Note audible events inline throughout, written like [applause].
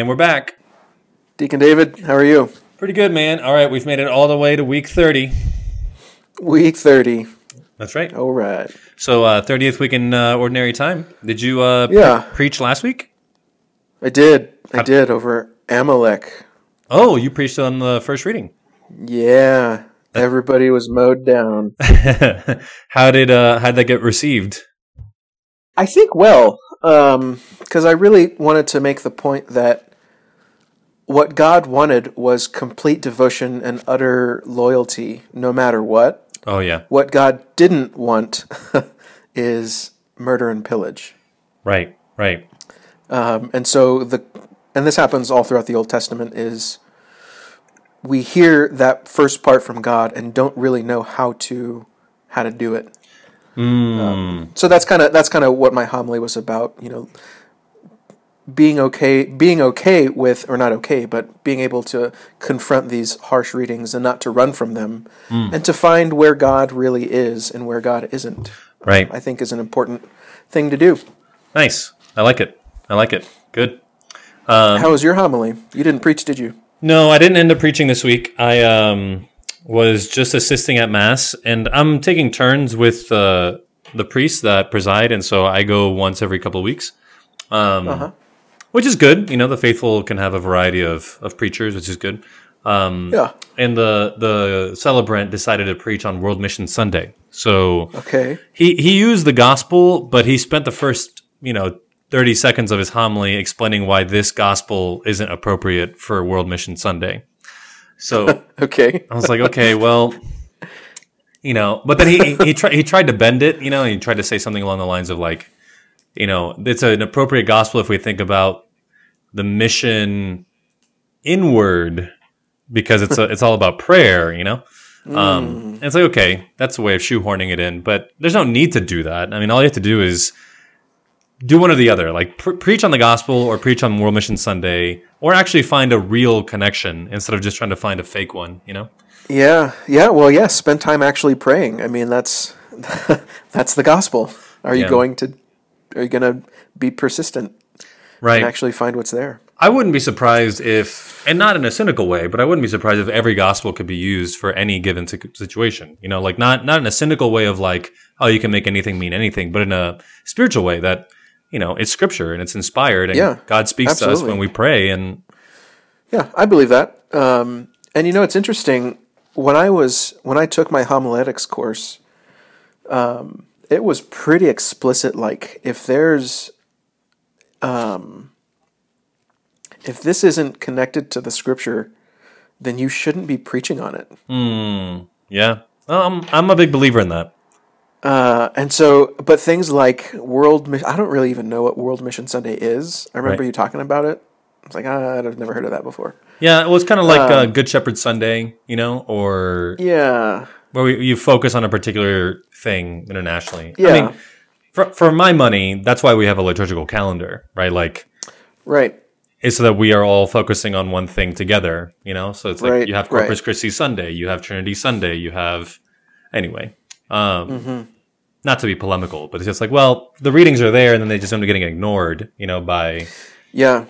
And we're back. Deacon David, how are you? Pretty good, man. All right, we've made it all the way to week 30. Week 30. That's right. All right. So, uh, 30th week in uh, Ordinary Time. Did you uh, Yeah. pre- preach last week? I did. I did over Amalek. Oh, you preached on the first reading. Yeah. Everybody was mowed down. [laughs] how did uh, how'd that get received? I think well, because I really wanted to make the point that what God wanted was complete devotion and utter loyalty, no matter what. Oh yeah, What God didn't want [laughs] is murder and pillage. right, right. Um, and so the and this happens all throughout the Old Testament is we hear that first part from God and don't really know how to how to do it. Um, so that's kind of that's kind of what my homily was about. You know, being okay being okay with or not okay, but being able to confront these harsh readings and not to run from them, and to find where God really is and where God isn't. Right. I think is an important thing to do. Nice. I like it. I like it. Good. How was your homily? You didn't preach, did you? No, I didn't end up preaching this week. I um, was just assisting at mass, and I'm taking turns with uh, the priests that preside, and so I go once every couple of weeks, um, which is good. You know, the faithful can have a variety of, of preachers, which is good. Um, Yeah. and the the celebrant decided to preach on World Mission Sunday, so Okay. he he used the gospel, but he spent the first you know thirty seconds of his homily explaining why this gospel isn't appropriate for World Mission Sunday. So [laughs] Okay. I was like, okay, well, you know, but then he he tried he tried to bend it, you know, he tried to say something along the lines of like, you know, it's an appropriate gospel if we think about the mission inward because it's a, it's all about prayer, you know. Um, and it's like okay, that's a way of shoehorning it in, but there's no need to do that. I mean, all you have to do is do one or the other, like pre- preach on the gospel or preach on World Mission Sunday, or actually find a real connection instead of just trying to find a fake one, you know. Yeah. Yeah. Well, yeah. Spend time actually praying. I mean, that's [laughs] that's the gospel. Are you Yeah. going to? Are you going to be persistent Right. and actually find what's there? I wouldn't be surprised if, and not in a cynical way, but I wouldn't be surprised if every gospel could be used for any given situation. You know, like not not in a cynical way of like, oh, you can make anything mean anything, but in a spiritual way that you know it's scripture and it's inspired, and Yeah, God speaks to us when we pray, and Yeah, I believe that. Um, and you know, it's interesting. When I was when I took my homiletics course, um, it was pretty explicit. Like, if there's, um, if this isn't connected to the scripture, then you shouldn't be preaching on it. Hmm. Yeah, well, I'm I'm a big believer in that. Uh, and so, but things like World, I don't really even know what World Mission Sunday is. I remember Right. you talking about it. I was like, ah, I've never heard of that before. Yeah, it was kind of like uh, Good Shepherd Sunday, you know, or Yeah, where we, you focus on a particular thing internationally. Yeah. I mean, for for my money, that's why we have a liturgical calendar, right? Like. right. is so that we are all focusing on one thing together, you know? So it's like Right, you have Corpus right. Christi Sunday, you have Trinity Sunday, you have anyway. Um Mm-hmm. not to be polemical, but it's just like, well, the readings are there and then they just end up getting ignored, you know, by Yeah.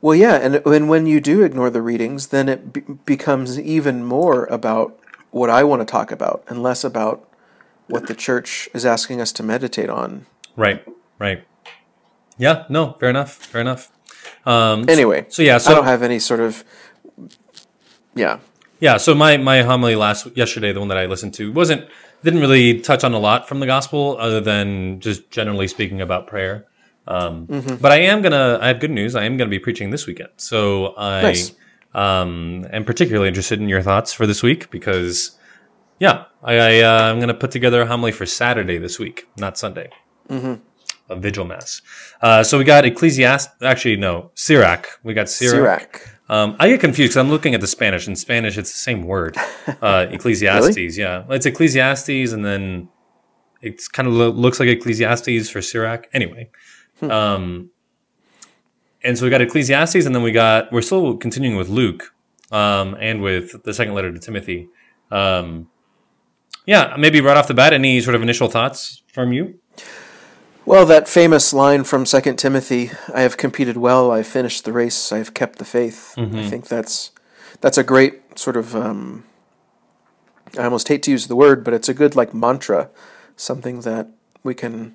Well, yeah, and and when you do ignore the readings, then it be- becomes even more about what I want to talk about and less about what the church is asking us to meditate on. Right, right. Yeah, no, fair enough. Fair enough. Um Anyway, so yeah, so I don't have any sort of yeah. Yeah, so my my homily last yesterday, the one that I listened to, wasn't didn't really touch on a lot from the gospel, other than just generally speaking about prayer. Um, But I am gonna. I have good news. I am gonna be preaching this weekend, so I Nice. Um, am particularly interested in your thoughts for this week because, yeah, I, I uh, I'm gonna put together a homily for Saturday this week, not Sunday. A vigil mass. Uh, so we got Ecclesiast. Actually, no, Sirach. We got Sirach. Sirach. Um, I get confused because I'm looking at the Spanish. In Spanish, it's the same word. [laughs] Uh, Ecclesiastes, yeah. It's Ecclesiastes, and then it's kind of lo- looks like Ecclesiastes for Sirach. Anyway, um, and so we got Ecclesiastes, and then we got we're still continuing with Luke, um, and with the second letter to Timothy. Um, yeah, maybe right off the bat, any sort of initial thoughts from you? Well, that famous line from Second Timothy, "I have competed well, I have finished the race, I have kept the faith." I think that's that's a great sort of. Um, I almost hate to use the word, but it's a good like mantra, something that we can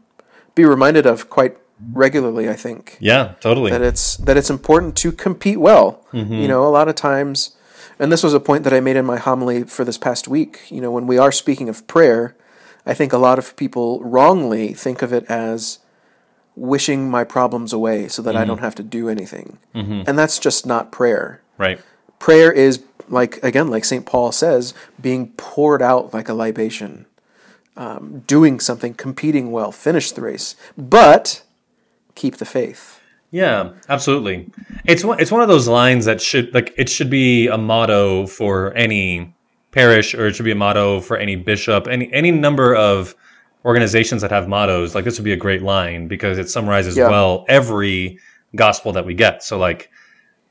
be reminded of quite regularly. I think Yeah, totally. that it's that it's important to compete well. Mm-hmm. You know, a lot of times, and this was a point that I made in my homily for this past week. You know, when we are speaking of prayer, I think a lot of people wrongly think of it as wishing my problems away so that I mm-hmm. don't have to do anything, mm-hmm. and that's just not prayer. right. Prayer is like again, like Saint Paul says, being poured out like a libation, um, doing something, competing well, finish the race, but keep the faith. Yeah, absolutely. It's one, it's one of those lines that should like it should be a motto for any parish or it should be a motto for any bishop, any any number of organizations that have mottos. Like this would be a great line because it summarizes Yeah. well every gospel that we get. So like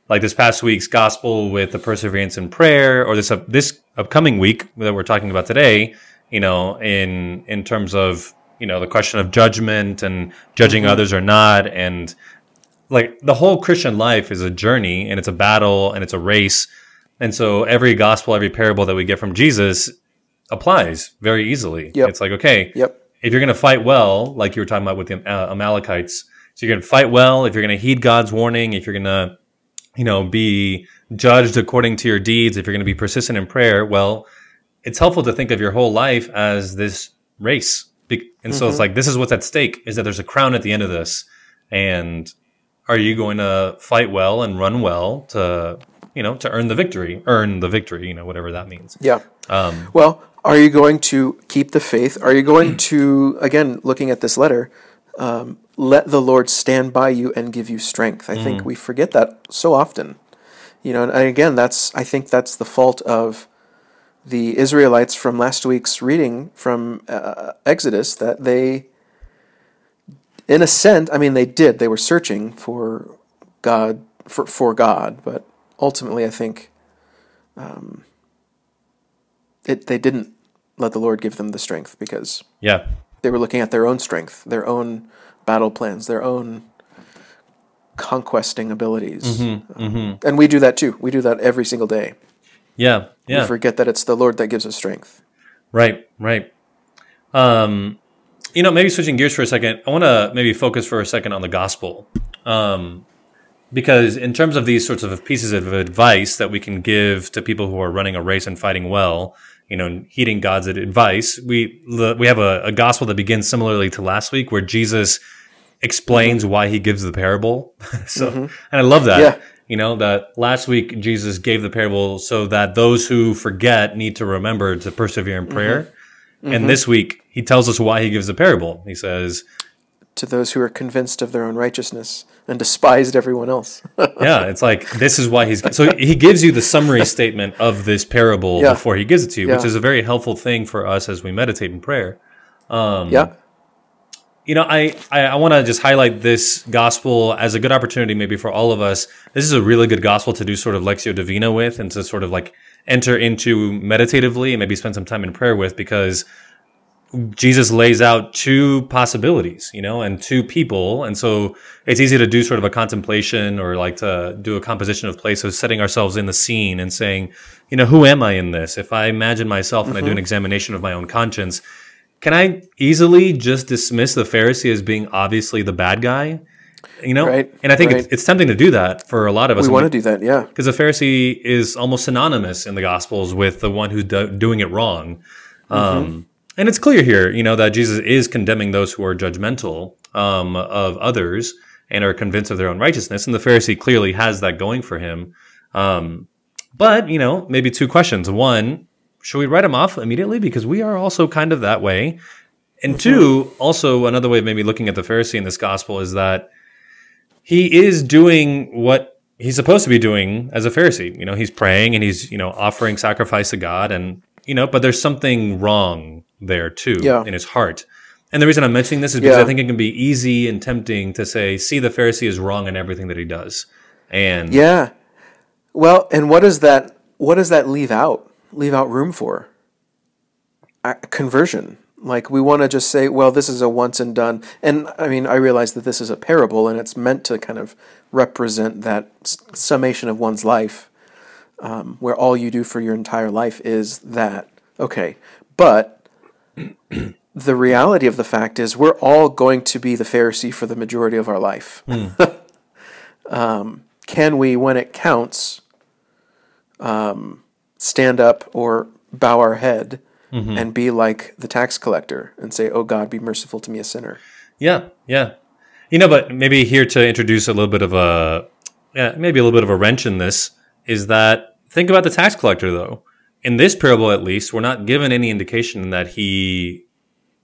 like this past week's gospel with the perseverance in prayer or this up, this upcoming week that we're talking about today, you know, in in terms of, you know, the question of judgment and judging others or not and like the whole Christian life is a journey and it's a battle and it's a race. And so every gospel, every parable that we get from Jesus applies very easily. Yep. It's like, okay, Yep. if you're going to fight well, like you were talking about with the uh, Amalekites, so you're going to fight well, if you're going to heed God's warning, if you're going to, you know, be judged according to your deeds, if you're going to be persistent in prayer, well, it's helpful to think of your whole life as this race. And so it's like, this is what's at stake is that there's a crown at the end of this. And are you going to fight well and run well to, you know, to earn the victory, earn the victory, you know, whatever that means. Yeah. Um, Well, are you going to keep the faith? Are you going to, again, looking at this letter, um, let the Lord stand by you and give you strength? I think we forget that so often. You know, and again, that's I think that's the fault of the Israelites from last week's reading from uh, Exodus that they, in a sense, I mean, they did. They were searching for God for for God, but ultimately, I think um, it they didn't let the Lord give them the strength because yeah. they were looking at their own strength, their own battle plans, their own conquesting abilities. Um, And we do that too. We do that every single day. Yeah. Yeah. We forget that it's the Lord that gives us strength. Right, right. Um, you know, maybe switching gears for a second, I want to maybe focus for a second on the gospel. Um, because in terms of these sorts of pieces of advice that we can give to people who are running a race and fighting well, you know, heeding God's advice, we we have a, a gospel that begins similarly to last week, where Jesus explains why he gives the parable. [laughs] so, and I love that. Yeah. You know that last week Jesus gave the parable so that those who forget need to remember to persevere in prayer. And this week he tells us why he gives the parable. He says, To those who are convinced of their own righteousness and despised everyone else. [laughs] yeah, it's like this is why he's so he gives you the summary statement of this parable Yeah. before he gives it to you, which is a very helpful thing for us as we meditate in prayer. Um, yeah. You know, I, I, I want to just highlight this gospel as a good opportunity, maybe for all of us. This is a really good gospel to do sort of Lectio Divina with and to sort of like enter into meditatively and maybe spend some time in prayer with because Jesus lays out two possibilities, you know, and two people. And so it's easy to do sort of a contemplation or like to do a composition of place of setting ourselves in the scene and saying, you know, who am I in this? If I imagine myself and I do an mm-hmm. examination of my own conscience, can I easily just dismiss the Pharisee as being obviously the bad guy? You know, Right, and I think right. it's, it's tempting to do that for a lot of us. We want to do that. Yeah. because the Pharisee is almost synonymous in the Gospels with the one who's do- doing it wrong. Um, and it's clear here, you know, that Jesus is condemning those who are judgmental um, of others and are convinced of their own righteousness. And the Pharisee clearly has that going for him. Um, but, you know, maybe two questions. One, should we write him off immediately? Because we are also kind of that way. And two, also another way of maybe looking at the Pharisee in this gospel is that he is doing what he's supposed to be doing as a Pharisee. You know, he's praying and he's, you know, offering sacrifice to God and, you know, but there's something wrong there too Yeah. in his heart. And the reason I'm mentioning this is because Yeah. I think it can be easy and tempting to say, see, the Pharisee is wrong in everything that he does. And Yeah. Well, and what does that what does that leave out? Leave out room for? Conversion. Like we want to just say, well, this is a once and done. And I mean, I realize that this is a parable and it's meant to kind of represent that s- summation of one's life, um, where all you do for your entire life is that. Okay, but [clears throat] the reality of the fact is, we're all going to be the Pharisee for the majority of our life. [laughs] um, can we, when it counts, um, stand up or bow our head? and be like the tax collector and say, "Oh God, be merciful to me, a sinner." Yeah, yeah. You know, but maybe here to introduce a little bit of a, yeah, maybe a little bit of a wrench in this is that think about the tax collector though. In this parable, at least, we're not given any indication that he,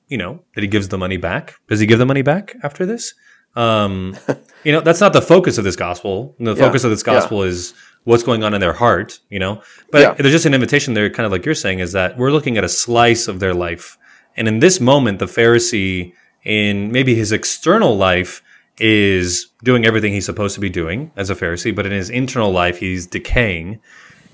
you know, that he gives the money back. Does he give the money back after this? Um, [laughs] you know, that's not the focus of this gospel. The Yeah, focus of this yeah. gospel is what's going on in their heart, you know. But Yeah. there's just an invitation there, kind of like you're saying, is that we're looking at a slice of their life. And in this moment, the Pharisee, in maybe his external life, is doing everything he's supposed to be doing as a Pharisee, but in his internal life, he's decaying.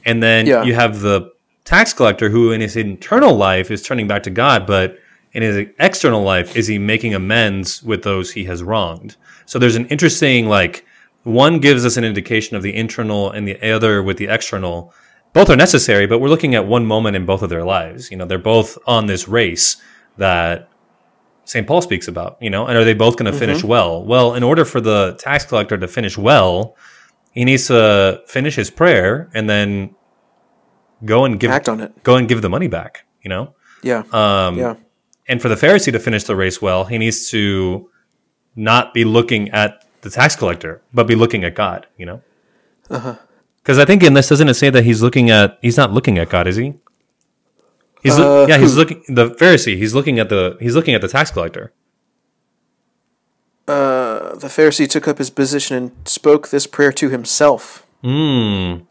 And then Yeah. you have the tax collector who, in his internal life, is turning back to God, but in his external life, is he making amends with those he has wronged? So there's an interesting, like, one gives us an indication of the internal and the other with the external. Both are necessary, but we're looking at one moment in both of their lives. You know, they're both on this race that St. Paul speaks about, you know, and are they both going to finish well? Well, in order for the tax collector to finish well, he needs to finish his prayer and then go and give Act on it. go and give the money back, you know? Yeah, Um, yeah, and for the Pharisee to finish the race well, he needs to not be looking at the tax collector, but be looking at God, you know? Because I think in this, doesn't it say that he's looking at, he's not looking at God, is he? He's loo- Uh, yeah, he's looking, the Pharisee, he's looking at the, he's looking at the tax collector. Uh, the Pharisee took up his position and spoke this prayer to himself. Hmm.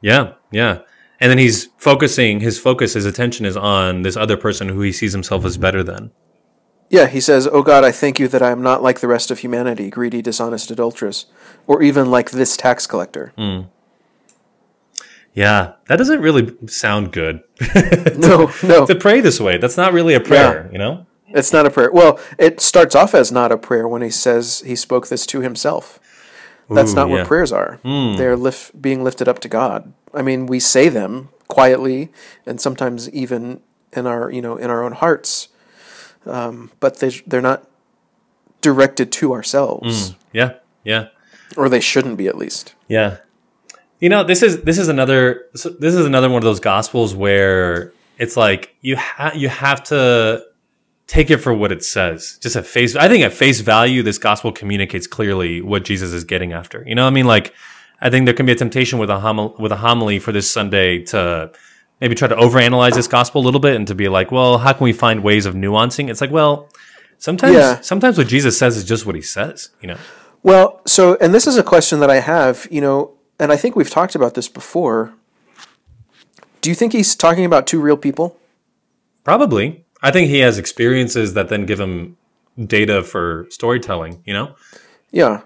Yeah, yeah. And then he's focusing, his focus, his attention is on this other person who he sees himself as better than. Yeah, he says, "Oh God, I thank you that I am not like the rest of humanity, greedy, dishonest, adulterous, or even like this tax collector." Hmm. Yeah, that doesn't really sound good. [laughs] No, no, to pray this way, that's not really a prayer, you know? it's not a prayer. Well, it starts off as not a prayer when he says he spoke this to himself. That's Ooh, not yeah. what prayers are. Hmm. They're lift, being lifted up to God. I mean, we say them quietly and sometimes even in our, you know, in our own hearts, um, but they, they're not directed to ourselves, Yeah, yeah, or they shouldn't be at least. yeah. You know, this is this is another this is another one of those gospels where it's like you ha- you have to take it for what it says. Just at face, I think at face value, this gospel communicates clearly what Jesus is getting after. You know, what I mean, like I think there can be a temptation with a homil- with a homily for this Sunday to maybe try to overanalyze this gospel a little bit and to be like, well, how can we find ways of nuancing? It's like, well, sometimes Yeah. sometimes what Jesus says is just what he says. You know. Well, so, and this is a question that I have, you know, and I think we've talked about this before. Do you think he's talking about two real people? Probably. I think he has experiences that then give him data for storytelling, you know? Yeah.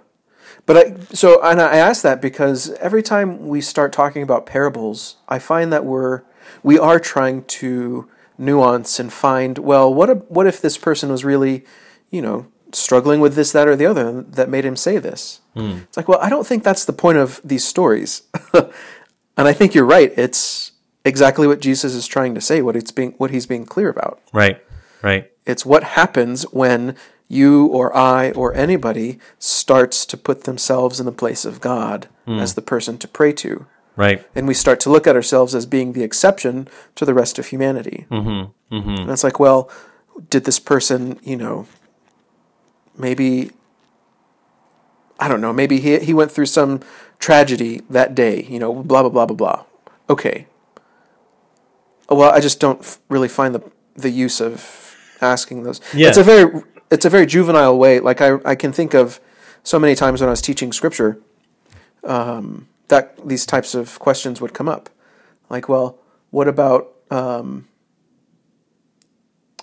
But I, so, and I ask that because every time we start talking about parables, I find that we're, we are trying to nuance and find, well, what, if- what if this person was really, you know, struggling with this, that, or the other that made him say this? Hmm. It's like, well, I don't think that's the point of these stories. [laughs] and I think you're right. It's exactly what Jesus is trying to say, what it's being, what he's being clear about. Right. Right. It's what happens when you or I or anybody starts to put themselves in the place of God hmm. as the person to pray to. Right. And we start to look at ourselves as being the exception to the rest of humanity. Mm-hmm. Mm-hmm. And it's like, well, did this person, you know, maybe, I don't know, maybe he, he went through some tragedy that day, you know, blah, blah, blah, blah, blah. Okay. Well, I just don't f- really find the, the use of asking those. Yeah. It's a very, it's a very juvenile way. Like I, I can think of so many times when I was teaching scripture, um, that these types of questions would come up. Like, well, what about, um,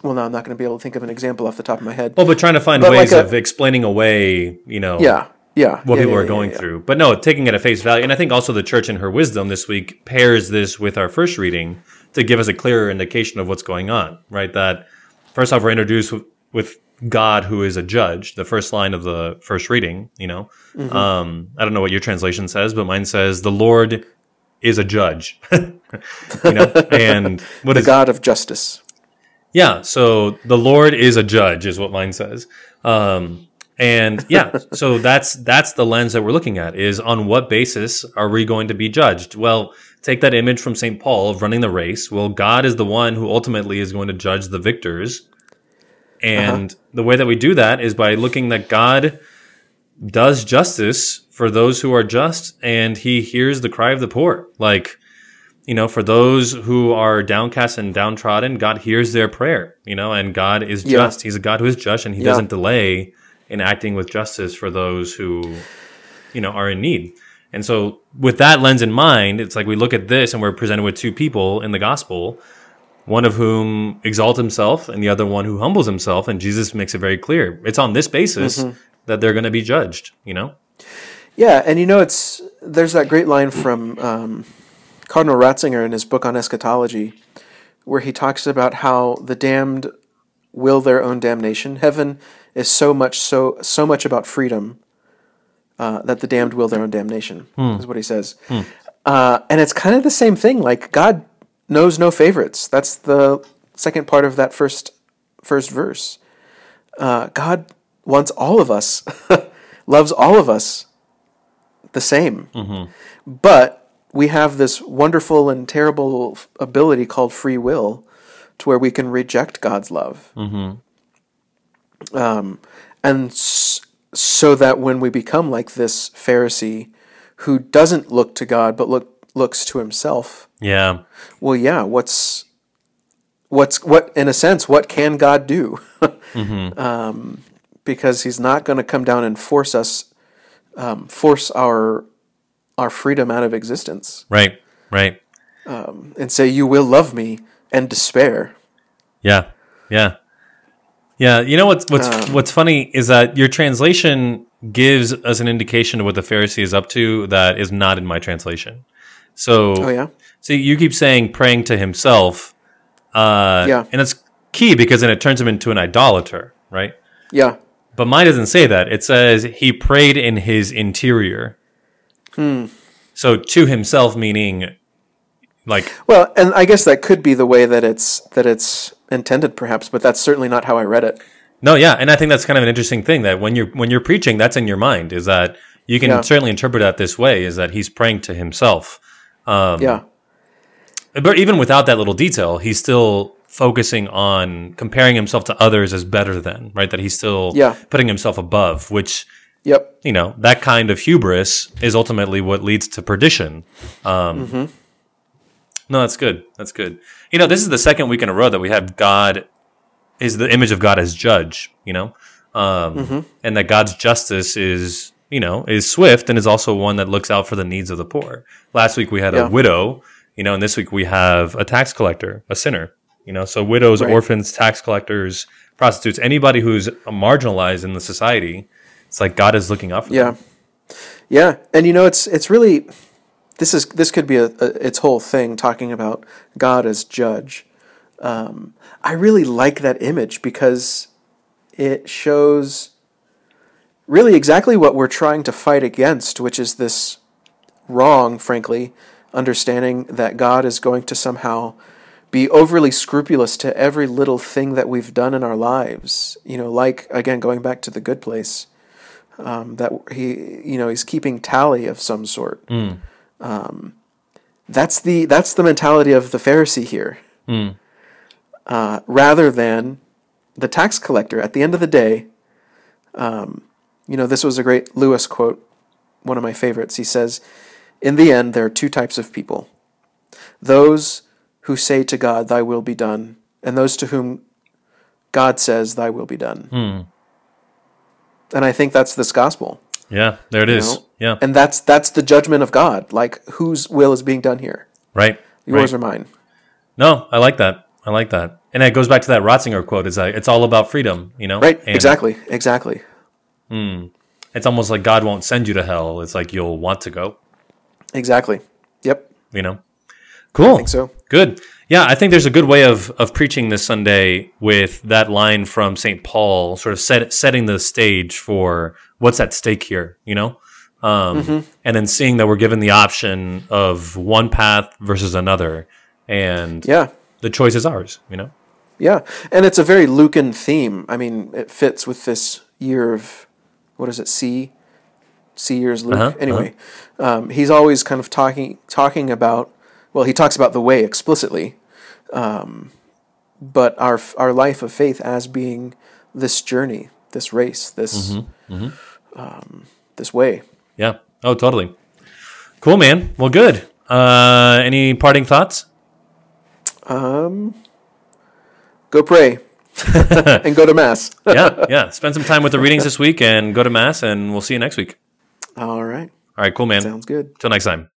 well, no, I'm not going to be able to think of an example off the top of my head. Well, but trying to find But ways like a- of explaining away, you know, yeah, yeah. what yeah, people yeah, are going yeah. through. But no, taking it at face value. And I think also the church in her wisdom this week pairs this with our first reading to give us a clearer indication of what's going on, right? That first off, we're introduced with, with God, who is a judge. The first line of the first reading, you know, Mm-hmm. um, I don't know what your translation says, but mine says the Lord is a judge. [laughs] you know, [laughs] and what The is God of justice. yeah, so the Lord is a judge, is what mine says. Um, and yeah, [laughs] so that's that's the lens that we're looking at is on what basis are we going to be judged? Well, take that image from St. Paul of running the race. Well, God is the one who ultimately is going to judge the victors. Uh-huh. And the way that we do that is by looking that God does justice for those who are just and he hears the cry of the poor. Like, you know, for those who are downcast and downtrodden, God hears their prayer, you know, and God is Yeah. just. He's a God who is just and he Yeah. doesn't delay in acting with justice for those who, you know, are in need. And so with that lens in mind, it's like we look at this and we're presented with two people in the gospel, one of whom exalts himself and the other one who humbles himself. And Jesus makes it very clear. It's on this basis Mm-hmm. that they're going to be judged, you know? Yeah, and you know, it's there's that great line from um, Cardinal Ratzinger in his book on eschatology, where he talks about how the damned will their own damnation. Heaven is so much so so much about freedom uh, that the damned will their own damnation. Is what he says, uh, and it's kind of the same thing. Like God knows no favorites. That's the second part of that first first verse. Uh, God wants all of us, [laughs] loves all of us the same. But we have this wonderful and terrible ability called free will to where we can reject God's love. Um, and s- so that when we become like this Pharisee who doesn't look to God but look looks to himself, Yeah. well, yeah, what's what's what in a sense what can God do? [laughs] um, because He's not going to come down and force us, um, force our our freedom out of existence, Right. Right. and say, "You will love me," and despair. Yeah, yeah, yeah. You know what's what's Um, what's funny is that your translation gives us an indication of what the Pharisee is up to that is not in my translation. So, Oh yeah, so you keep saying praying to himself, uh, Yeah. and it's key because then it turns him into an idolater, right? yeah, But mine doesn't say that. It says he prayed in his interior. Hmm. So to himself, meaning like Well, and I guess that could be the way that it's that it's intended, perhaps, but that's certainly not how I read it. No, yeah, and I think that's kind of an interesting thing that when you're when you're preaching, that's in your mind. Is that you can Yeah. certainly interpret that this way? Is that he's praying to himself, Um, yeah, but even without that little detail, he's still focusing on comparing himself to others as better than right. That he's still Yeah. putting himself above, which yep, you know that kind of hubris is ultimately what leads to perdition. Um, mm-hmm. No, that's good. That's good. You know, this is the second week in a row that we have God is the image of God as judge. You know, um, and that God's justice is you know is swift and is also one that looks out for the needs of the poor. Last week we had Yeah. a widow. You know, and this week we have a tax collector, a sinner. You know, so widows, Right. orphans, tax collectors, prostitutes, anybody who's marginalized in the society. It's like God is looking out for them. yeah, yeah. And you know, it's it's really this is this could be a, a its whole thing talking about God as judge. Um, I really like that image because it shows really exactly what we're trying to fight against, which is this wrong, frankly, understanding that God is going to somehow be overly scrupulous to every little thing that we've done in our lives. You know, like again going back to the good place, um, that he, you know, he's keeping tally of some sort. Um, that's the that's the mentality of the Pharisee here, uh, rather than the tax collector. At the end of the day, um, you know, this was a great Lewis quote, one of my favorites. He says, "In the end, there are two types of people: those who say to God, Thy will be done, and those to whom God says, Thy will be done." Hmm. And I think that's this gospel. Yeah, there it is. know? Yeah, And that's that's the judgment of God. Like whose will is being done here? right. Yours right. or mine? No, I like that. I like that. And it goes back to that Ratzinger quote: "Is that it's all about freedom." You know, Right. And exactly. Exactly. It's almost like God won't send you to hell. It's like you'll want to go. Exactly. Yep. You know, cool. think so. Good. Yeah, I think there's a good way of of preaching this Sunday with that line from St. Paul, sort of set, setting the stage for what's at stake here, you know? Um, And then seeing that we're given the option of one path versus another, and Yeah. the choice is ours, you know? Yeah, and it's a very Lucan theme. I mean, it fits with this year of what is it? C, C years Luke. Uh-huh, anyway, um, he's always kind of talking talking about. Well, he talks about the way explicitly, um, but our our life of faith as being this journey, this race, this Mm-hmm, Um, this way. Yeah. Oh, totally. Cool, man. Well, good. Uh, any parting thoughts? Um, go pray [laughs] and go to mass. [laughs] yeah, yeah. Spend some time with the readings this week and go to mass, and we'll see you next week. All right, All right, cool, man. sounds good. Till next time.